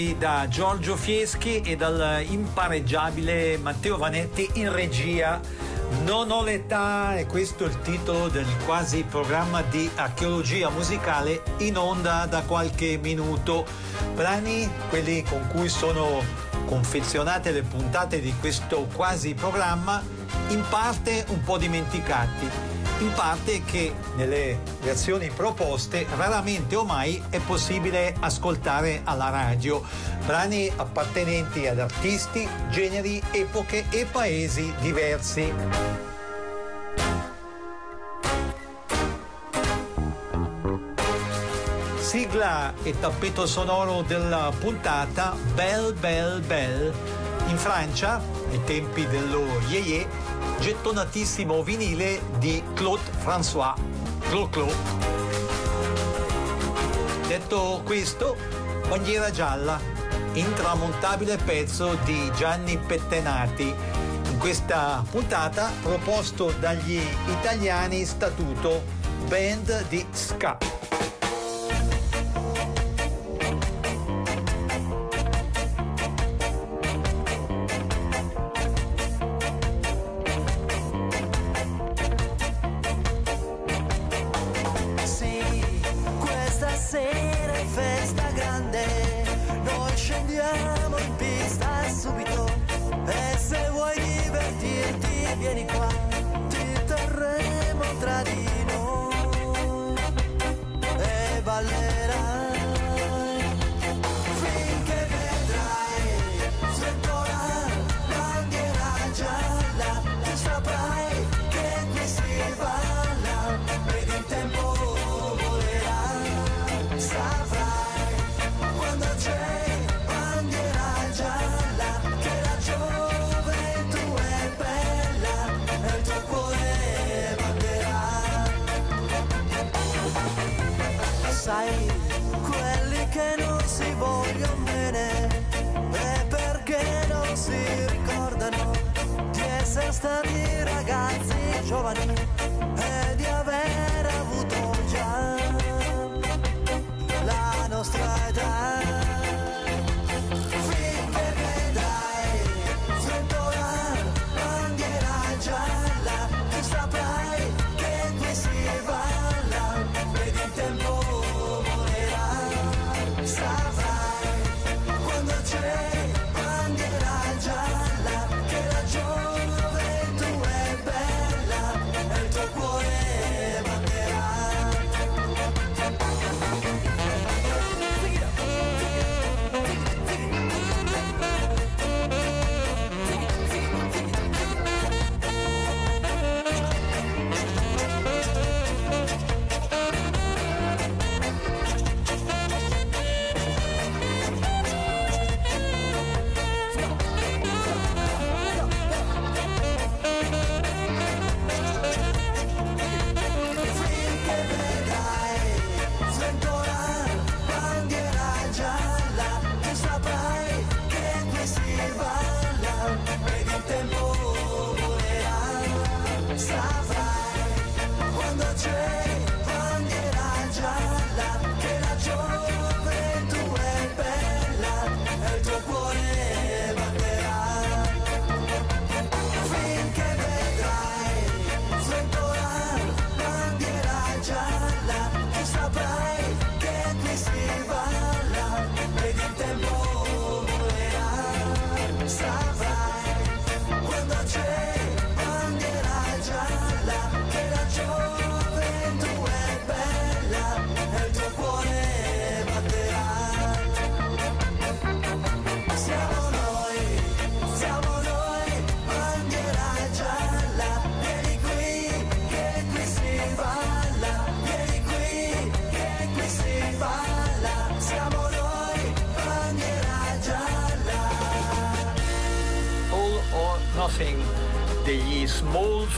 bentrovati da Giorgio Fieschi e dal impareggiabile Matteo Vanetti in regia. Non ho l'età e questo è il titolo del quasi programma di archeologia musicale in onda da qualche minuto. Brani, quelli con cui sono confezionate le puntate di questo quasi programma, in parte un po' dimenticati in parte che nelle reazioni proposte raramente o mai è possibile ascoltare alla radio brani appartenenti ad artisti, generi, epoche e paesi diversi. Sigla e tappeto sonoro della puntata Belle Belle Belle in Francia, ai tempi dello Yeye, gettonatissimo vinile di Claude François. Claude Claude. Detto questo, bandiera gialla, intramontabile pezzo di Gianni Pettenati. In questa puntata proposto dagli italiani Statuto, band di ska.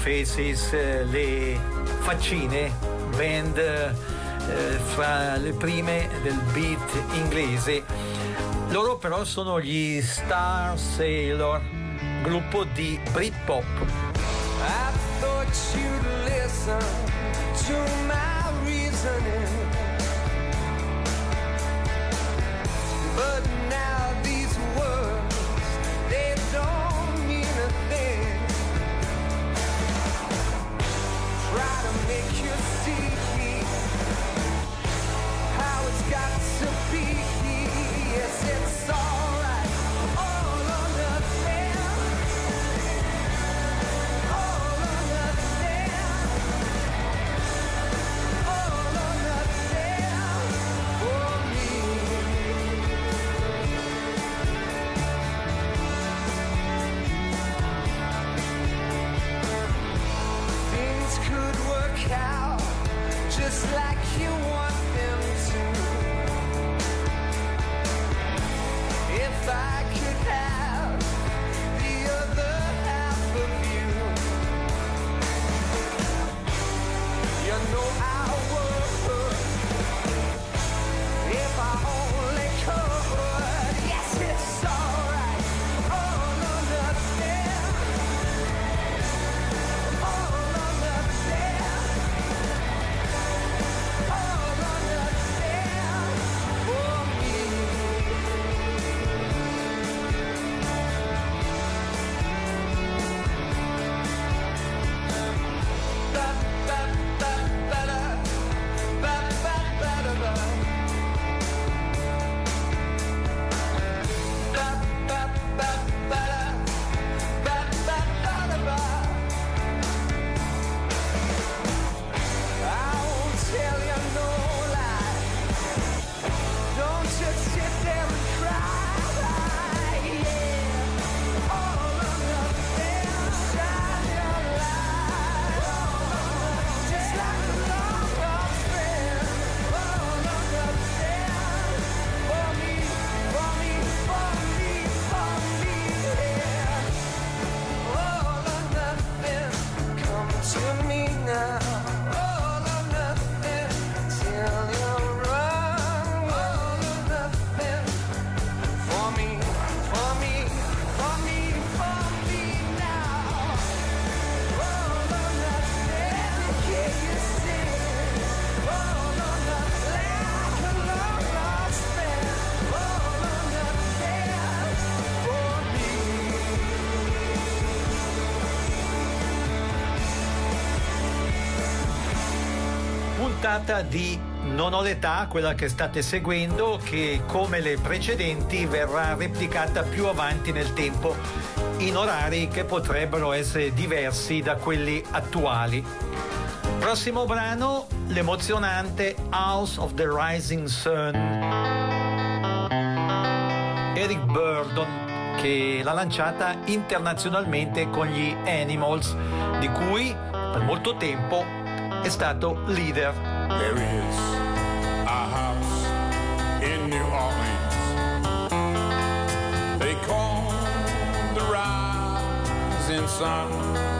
Faces, eh, le faccine, band eh, fra le prime del beat inglese. Loro però sono gli Star Sailor, gruppo di Britpop. I thought you'd listen to my reasoning puntata di Non ho l'età, quella che state seguendo, che come le precedenti verrà replicata più avanti nel tempo in orari che potrebbero essere diversi da quelli attuali. Prossimo brano, l'emozionante House of the Rising Sun. Eric Burdon che l'ha lanciata internazionalmente con gli Animals, di cui per molto tempo è stato leader. There is a house in New Orleans. They call the rising sun.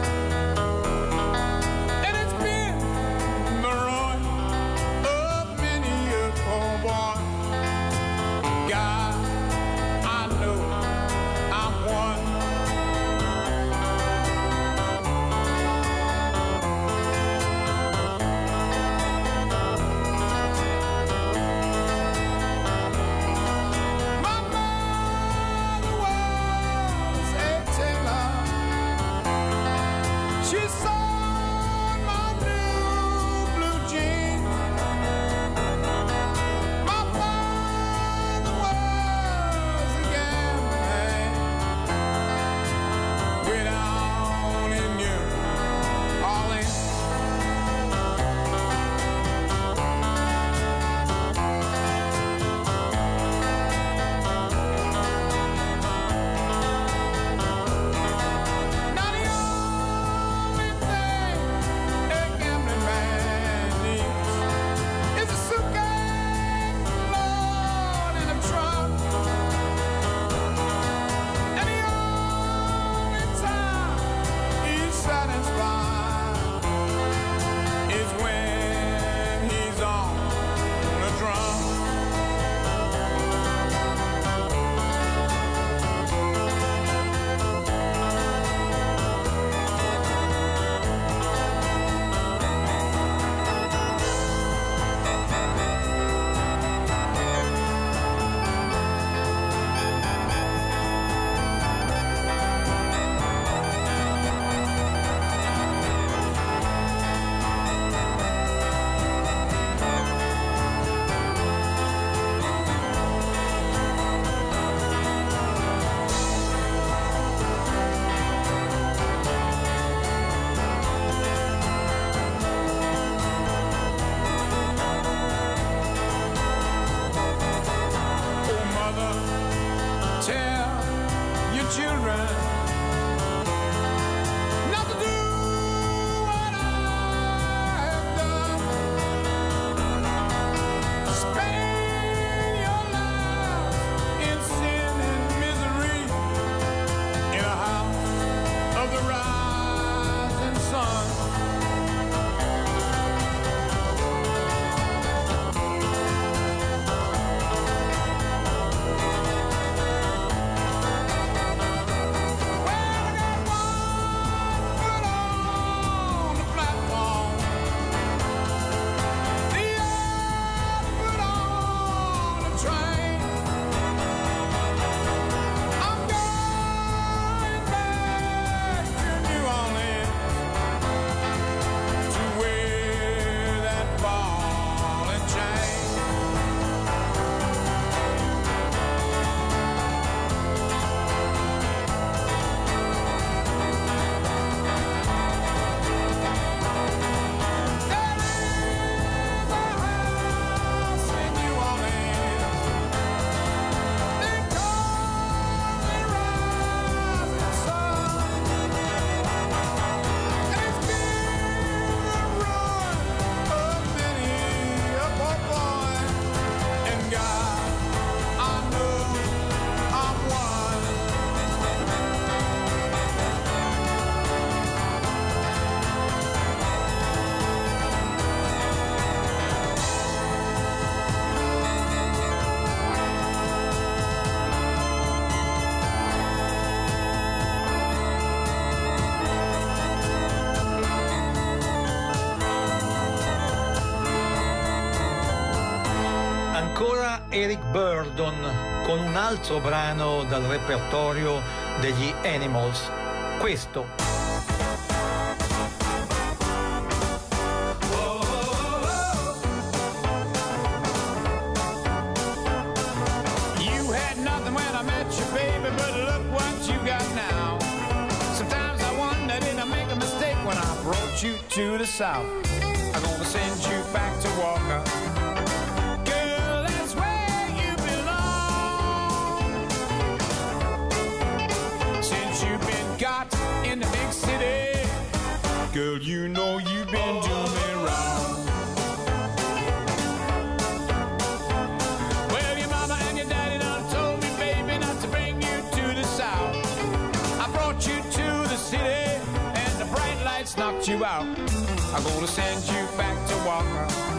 Eric Burdon con un altro brano dal repertorio degli Animals. Questo. You to the south? I'm gonna send you back Girl, you know you've been doing me wrong. Well, your mama and your daddy done told me, baby, not to bring you to the south. I brought you to the city, and the bright lights knocked you out. I'm gonna send you back to Walker.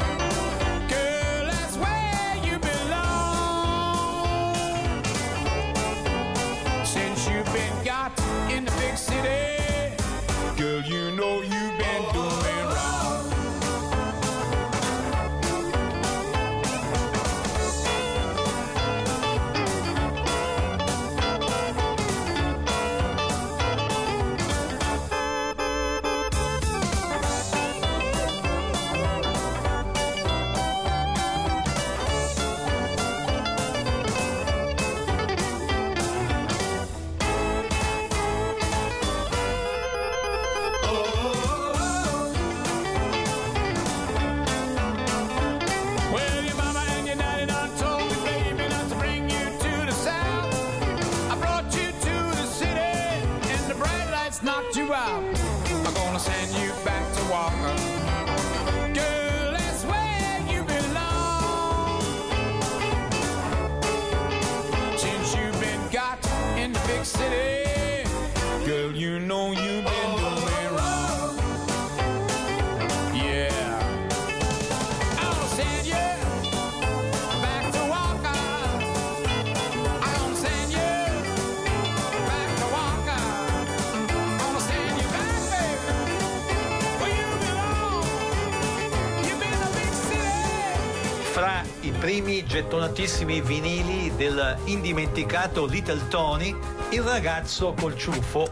Primi gettonatissimi vinili del indimenticato Little Tony, il ragazzo col ciuffo,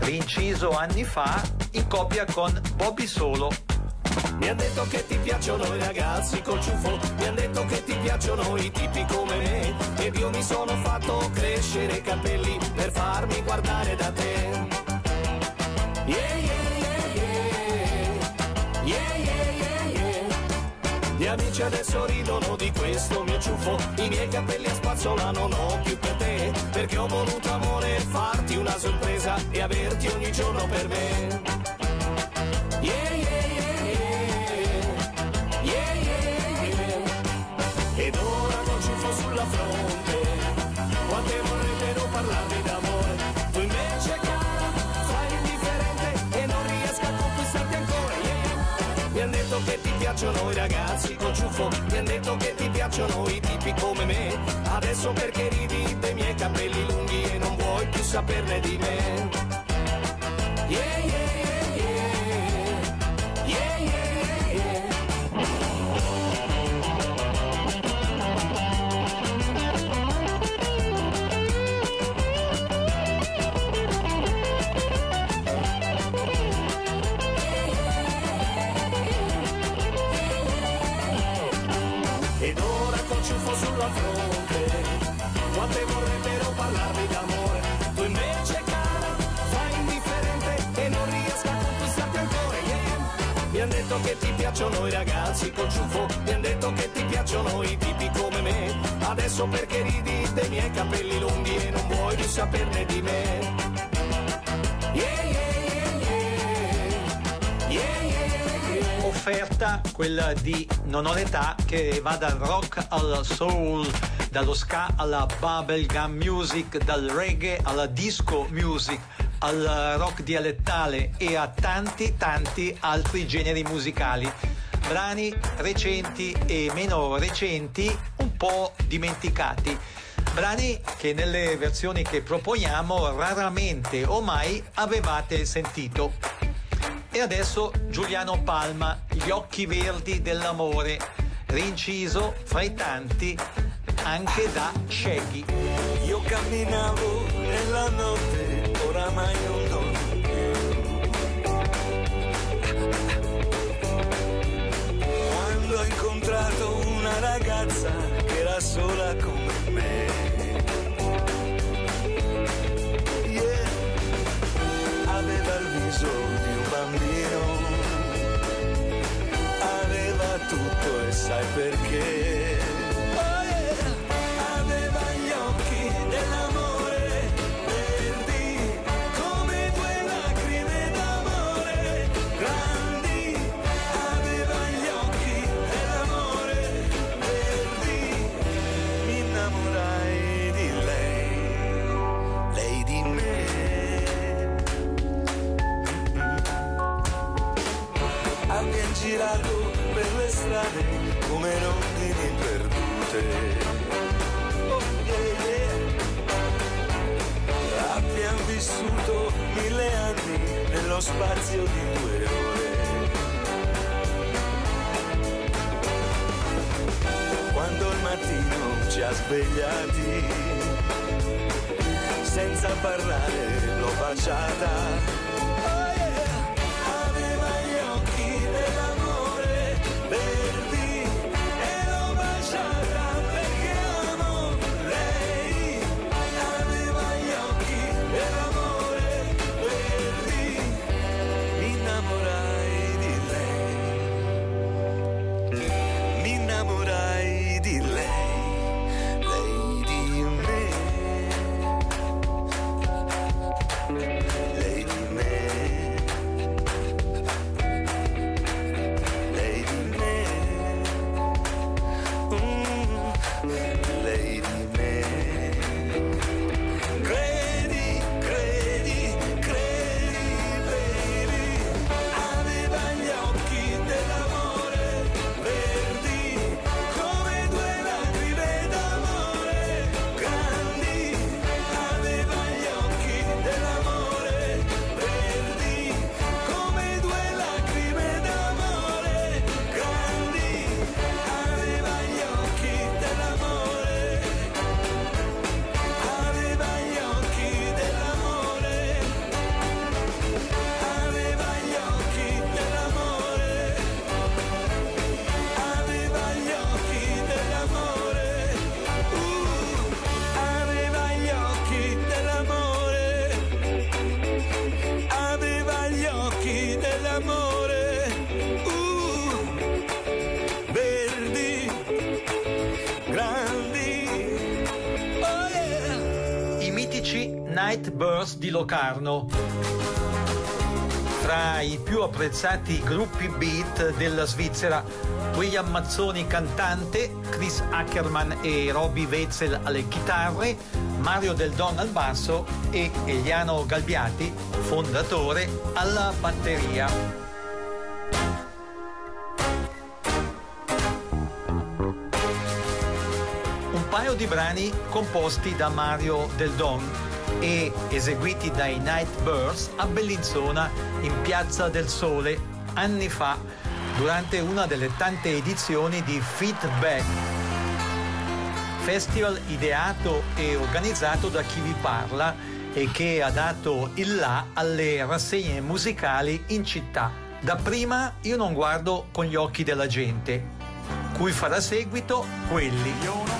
rinciso anni fa in coppia con Bobby Solo. Mi hanno detto che ti piacciono i ragazzi col ciuffo, mi hanno detto che ti piacciono i tipi come me, ed io mi sono fatto crescere i capelli per farmi guardare da te. Yeah, yeah, amici adesso ridono di questo mio ciuffo, i miei capelli a spazzola non ho più per te, perché ho voluto amore farti una sorpresa e averti ogni giorno per me. Ciuffo, mi hanno detto che ti piacciono i tipi come me, adesso perché ridi dei miei capelli lunghi e non vuoi più saperne di me. Yeah, yeah. Che ti piacciono i ragazzi col ciuffo. Mi hanno detto che ti piacciono i tipi come me. Adesso perché ridi dei miei capelli lunghi E non vuoi più saperne di me. Yeah Yeah, yeah, yeah. Offerta quella di non ho l'età che va dal rock al soul dallo ska alla bubblegum music dal reggae alla disco music al rock dialettale e a tanti tanti altri generi musicali. Brani recenti e meno recenti un po' dimenticati. Brani che nelle versioni che proponiamo raramente o mai avevate sentito. E adesso Giuliano Palma, Gli occhi verdi dell'amore, rinciso fra i tanti anche da Shaggy. Io camminavo nella notte, oramai non dormo più. Quando ho incontrato una ragazza che era sola come me. Yeah. Aveva il viso di un bambino, aveva tutto e sai perché? Abbiamo girato per le strade come rondini perdute. Oh, yeah, yeah. Abbiamo vissuto mille anni nello spazio di due ore. Quando il mattino ci ha svegliati, senza parlare l'ho baciata. Di Locarno. Fra i più apprezzati gruppi beat della Svizzera, William Mazzoni cantante, Chris Ackerman e Robbie Wetzel alle chitarre, Mario Del Don al basso e Eliano Galbiati, fondatore, alla batteria. paio di brani composti da Mario Del Don e eseguiti dai Nightbirds a Bellinzona in Piazza del Sole anni fa durante una delle tante edizioni di Feedback, festival ideato e organizzato da chi vi parla e che ha dato il là alle rassegne musicali in città. Dapprima io non guardo con gli occhi della gente, cui farà seguito quelli.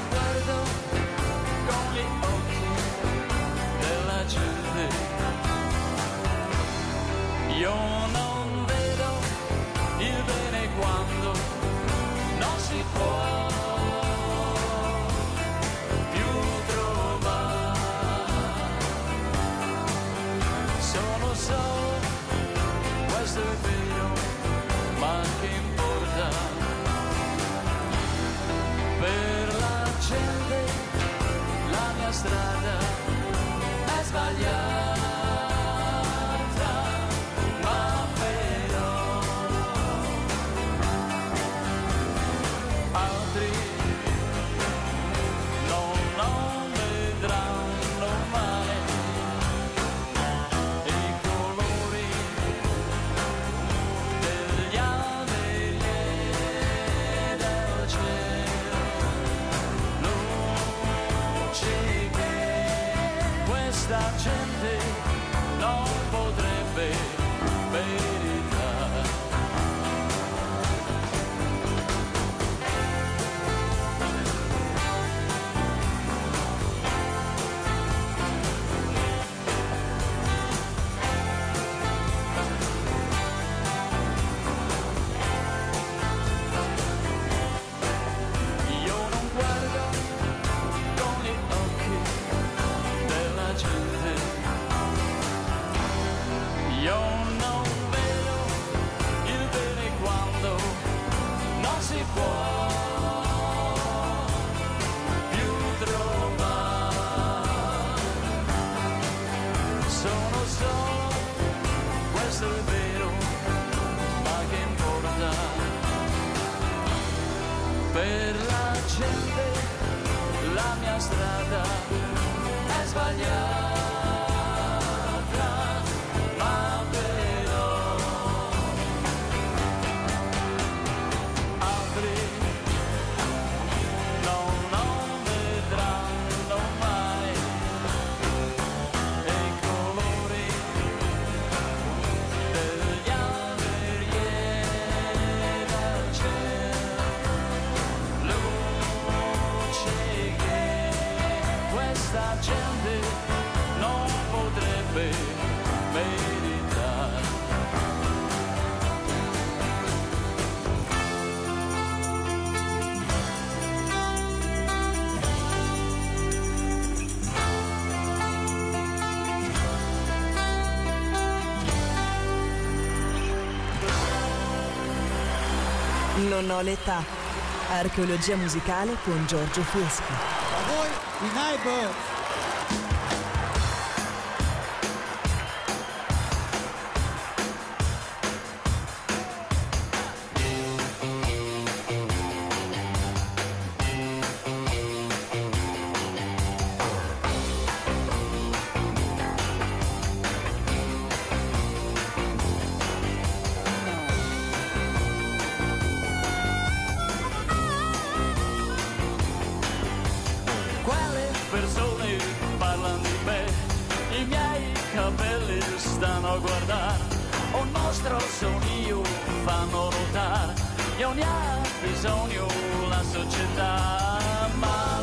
per la gente la mia strada è sbagliata. Non ho l'età. Archeologia musicale con Giorgio Fieschi. A voi i Neighbors. bisogno la società. Ma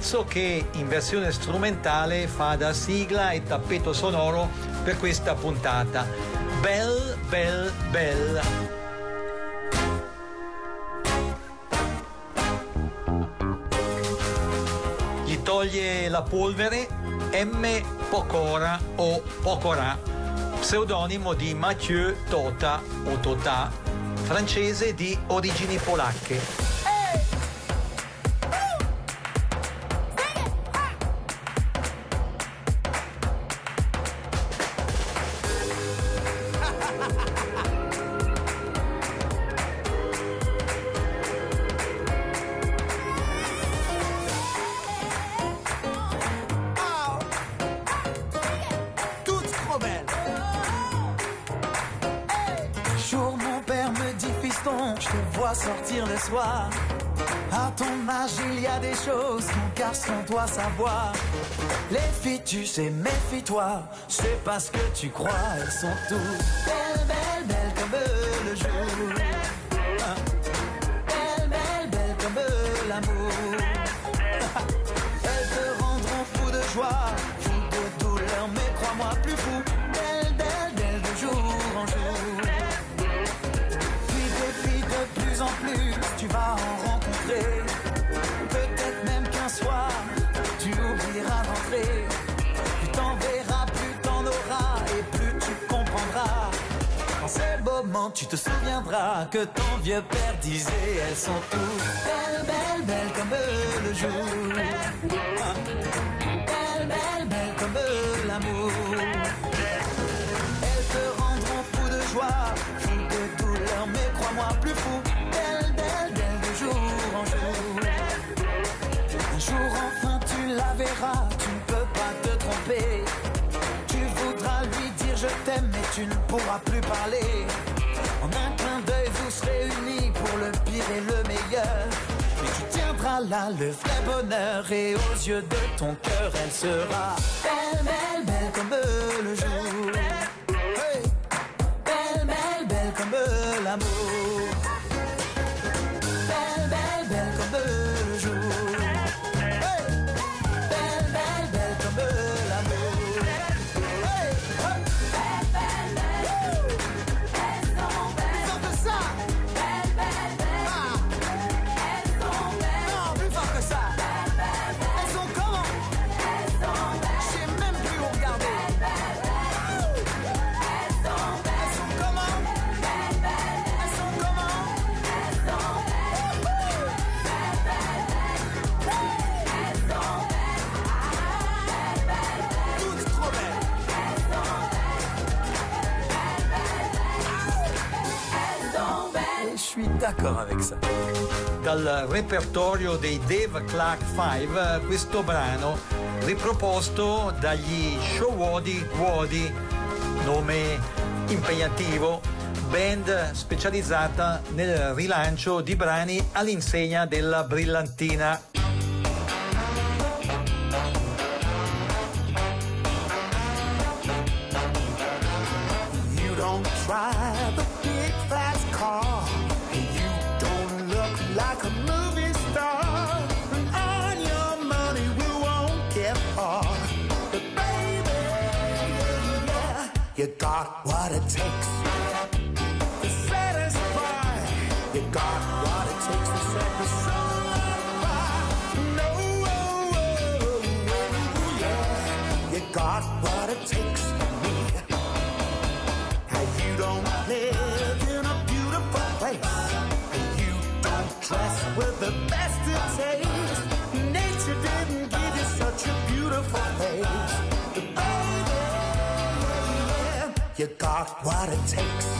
pezzo che in versione strumentale fa da sigla e tappeto sonoro per questa puntata. Bell, bell, bell. Gli toglie la polvere M. Pocora o Pocora, pseudonimo di Mathieu Tota o Tota, francese di origini polacche. Garçon doit savoir. Les filles, tu sais, méfie-toi. C'est parce que tu crois, elles sont toutes belles, belles, belles comme le jour. Hein. Belles, belles, belles comme l'amour. Elles te rendront fou de joie, fou de douleur, mais crois-moi plus fou. Belle, belle, belle de jour en jour. Puis des filles de plus en plus, tu vas tu te souviendras que ton vieux père disait Elles sont toutes belles, belles, belles comme le jour. Belle, belle, belle comme l'amour. Elles te rendront fou de joie, fou de douleur, mais crois-moi plus fou. Belle, belle, belle de jour en jour. Un jour enfin tu la verras, tu ne peux pas te tromper. Tu voudras lui dire je t'aime, mais tu ne pourras plus parler. Le meilleur. Mais tu tiendras là le vrai bonheur et aux yeux de ton cœur, elle sera belle, belle, belle comme le jour. Belle, belle, belle comme l'amour. Suis d'accord avec ça. Dal repertorio dei Dave Clark 5 questo brano riproposto dagli Showodi Guodi, nome impegnativo, band specializzata nel rilancio di brani all'insegna della brillantina. got what it takes. heart what it takes.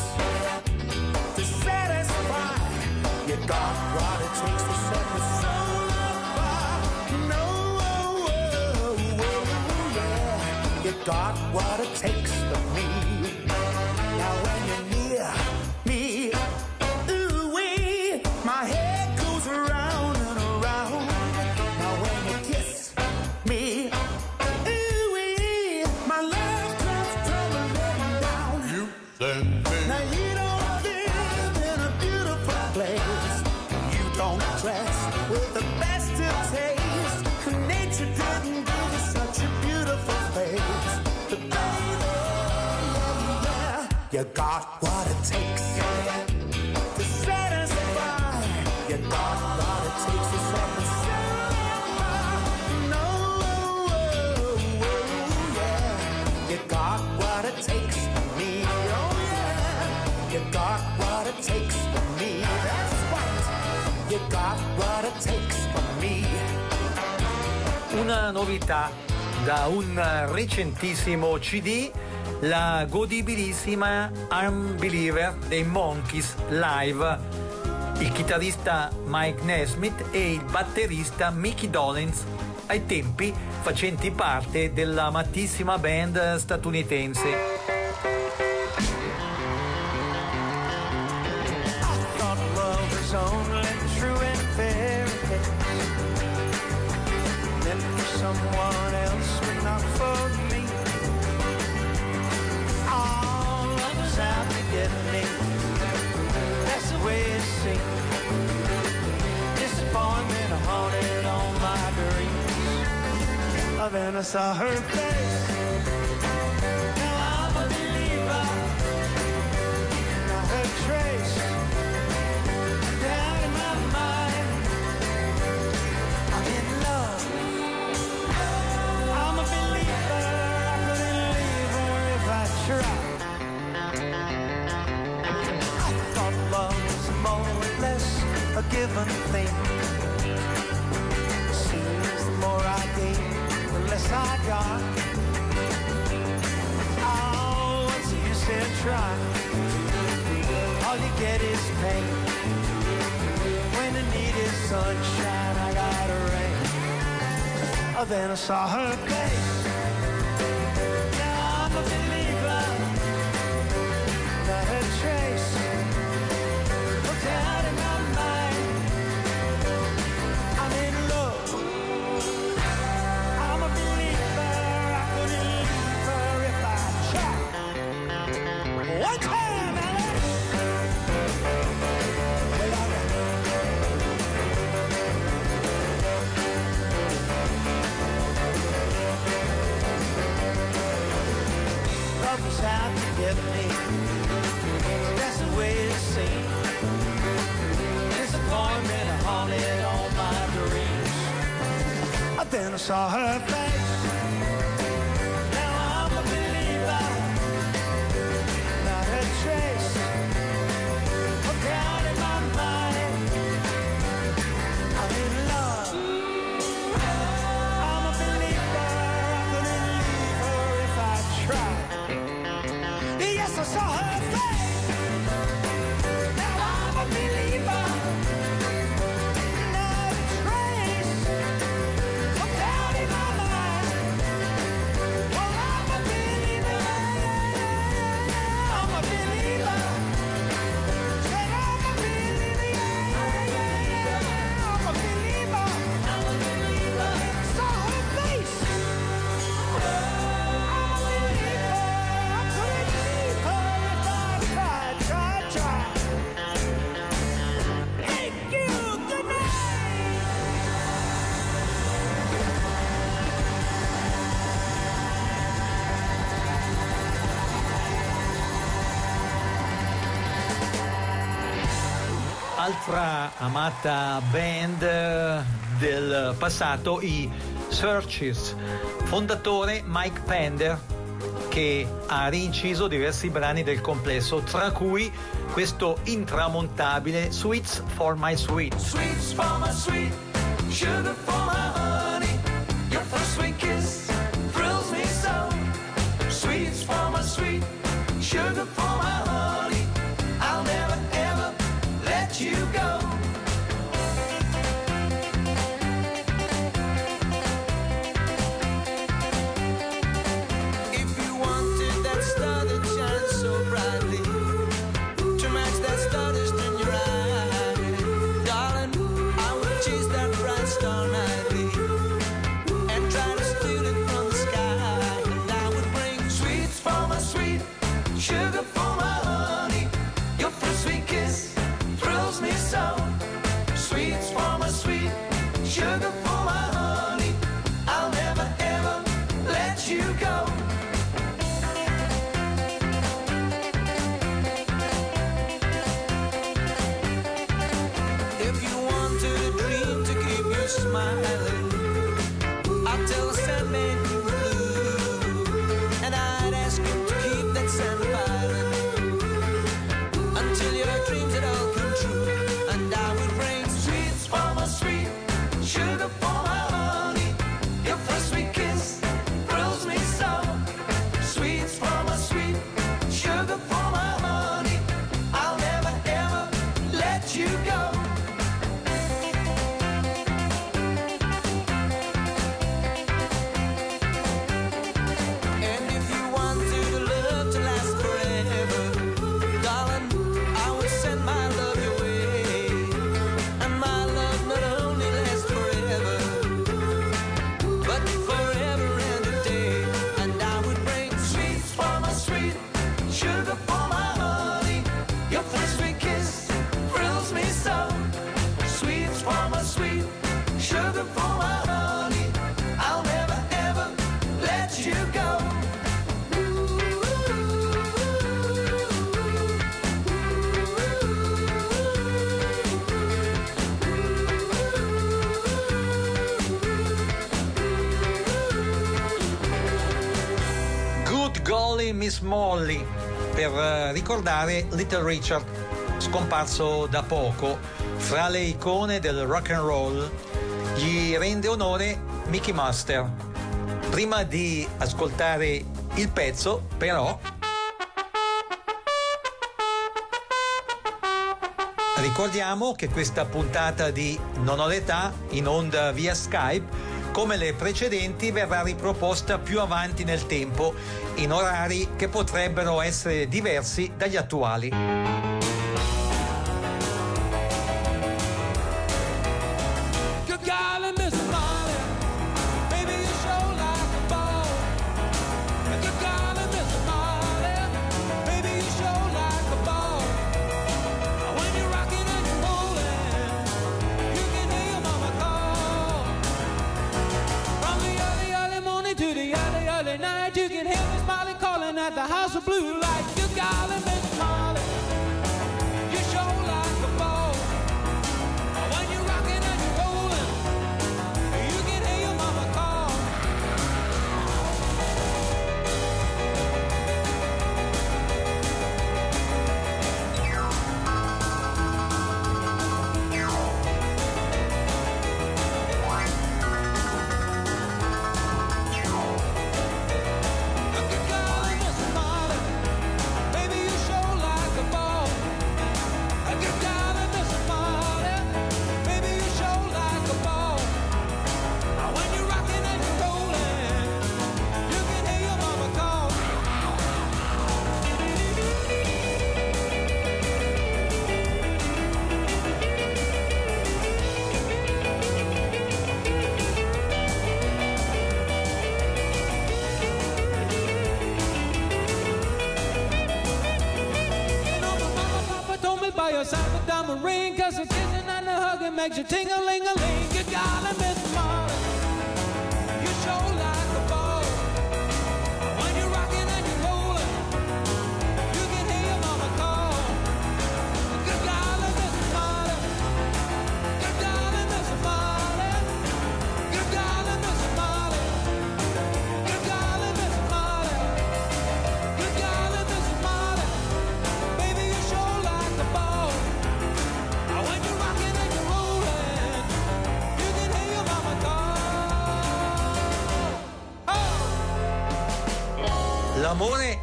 una novità da un recentissimo CD, la godibilissima Unbeliever dei Monkeys Live. Il chitarrista Mike Nesmith e il batterista Mickey Dolenz ai tempi facenti parte dell'amatissima band statunitense. someone else, but not for me. All of us out to get me. That's the way it seems. Disappointment haunted all my dreams. Oh, then I saw her face. Now I'm a believer. Not her trace. given thing. Seems the more I gave, the less I got. Oh, what's the use in trying? All you get is pain. When I is sunshine, I got a rain. Oh, then I saw her face. comes out together, That's the way it seems. Disappointment haunted all my dreams. I then saw her face. amata band del passato, i Searches, fondatore Mike Pender che ha rinciso diversi brani del complesso, tra cui questo intramontabile Sweets for My Sweet. Sweets for my sweet, sugar for my per eh, ricordare Little Richard, scomparso da poco. Fra le icone del rock and roll gli rende onore Mickey Master. Prima di ascoltare il pezzo, però, ricordiamo che questa puntata di Non ho l'età in onda via Skype come le precedenti, verrà riproposta più avanti nel tempo, in orari che potrebbero essere diversi dagli attuali. I'm a ring, cause a kissing and a hugging makes you tingle.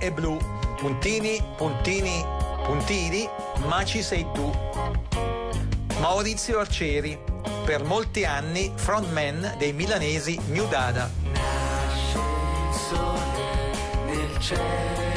È blu, puntini, puntini, puntini, ma ci sei tu. Maurizio Arcieri, per molti anni frontman dei milanesi New Dada. Nasce il sole nel cielo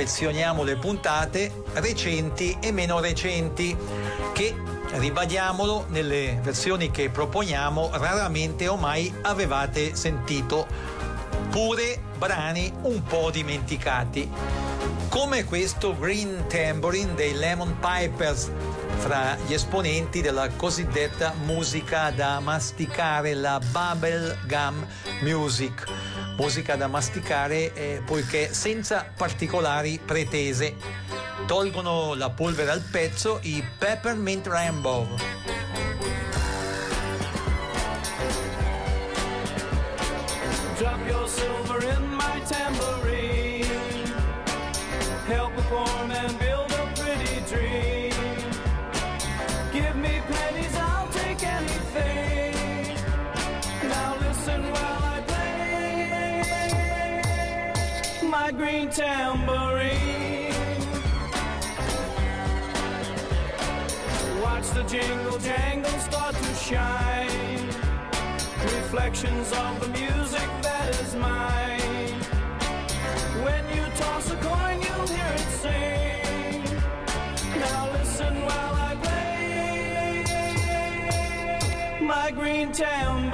confezioniamo le puntate, recenti e meno recenti, che, ribadiamolo, nelle versioni che proponiamo raramente o mai avevate sentito, pure brani un po' dimenticati. Come questo Green Tambourine dei Lemon Pipers, fra gli esponenti della cosiddetta musica da masticare, la bubble gum music. Musica da masticare eh, poiché senza particolari pretese. Tolgono la polvere al pezzo i Peppermint Rainbow. Drop your silver in my tambourine. Help a shine reflections of the music that is mine. When you toss a coin, you'll hear it sing. Now listen while I play my green tambourine.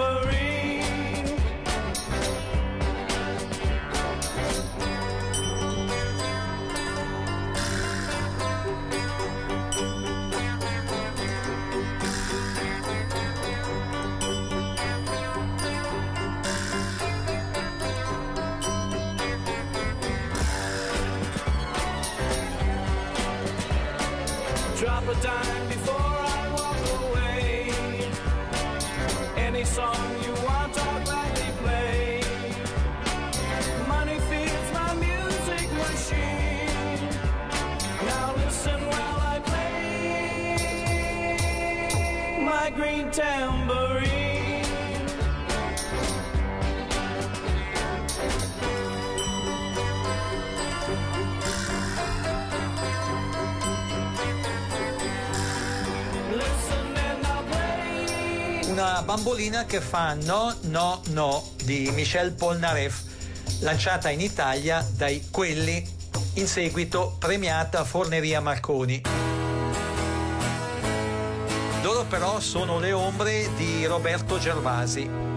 Una bambolina che fa No No No di Michel Polnareff, lanciata in Italia dai Quelli, in seguito premiata Forneria Marconi. Loro però sono le ombre di Roberto Gervasi.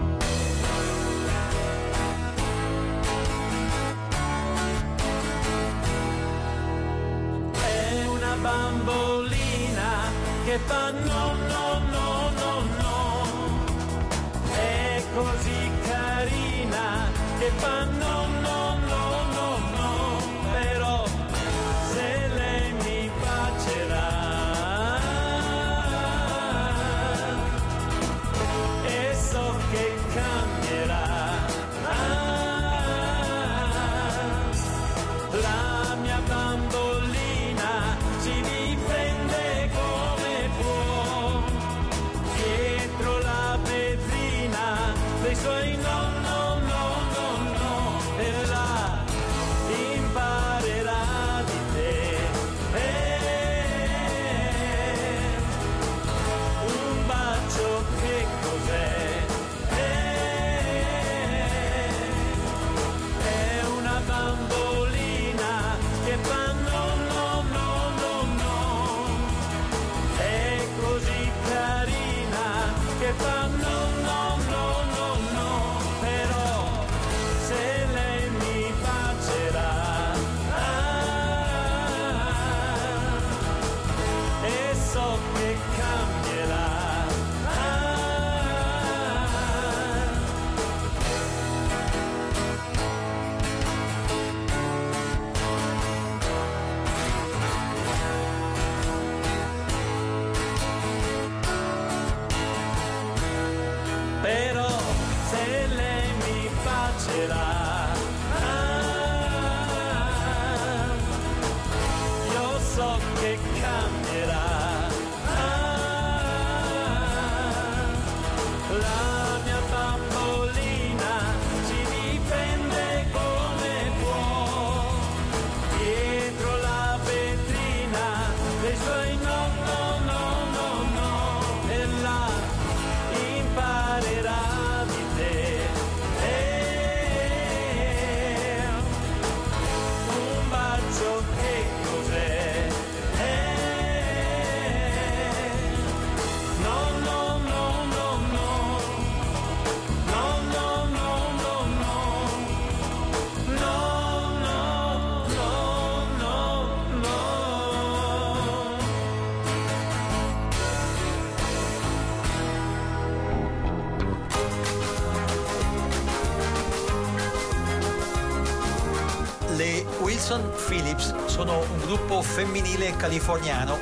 Gruppo femminile californiano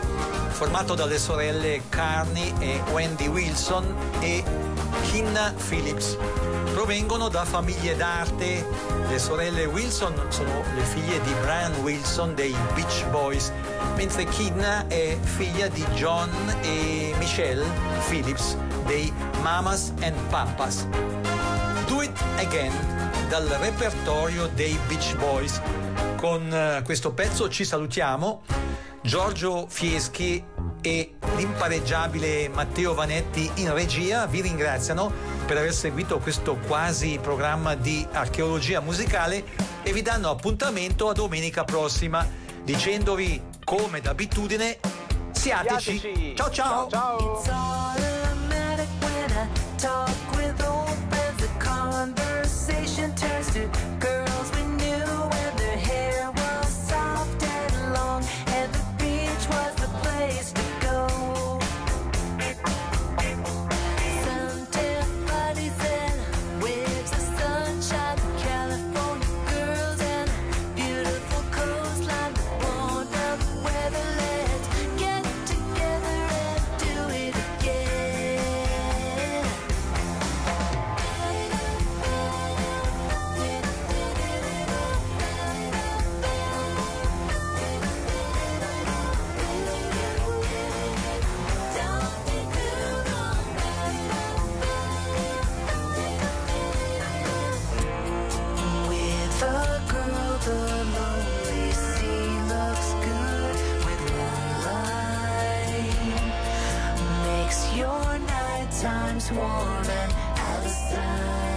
formato dalle sorelle Carney e Wendy Wilson e Kinna Phillips. Provengono da famiglie d'arte. Le sorelle Wilson sono le figlie di Brian Wilson dei Beach Boys, mentre Kinna è figlia di John e Michelle Phillips dei Mamas and Papas. Do It Again dal repertorio dei Beach Boys. Con eh, questo pezzo ci salutiamo. Giorgio Fieschi e l'impareggiabile Matteo Vanetti in regia vi ringraziano per aver seguito questo quasi programma di archeologia musicale e vi danno appuntamento a domenica prossima dicendovi come d'abitudine siateci. Ciao ciao. It's automatic times warm and out.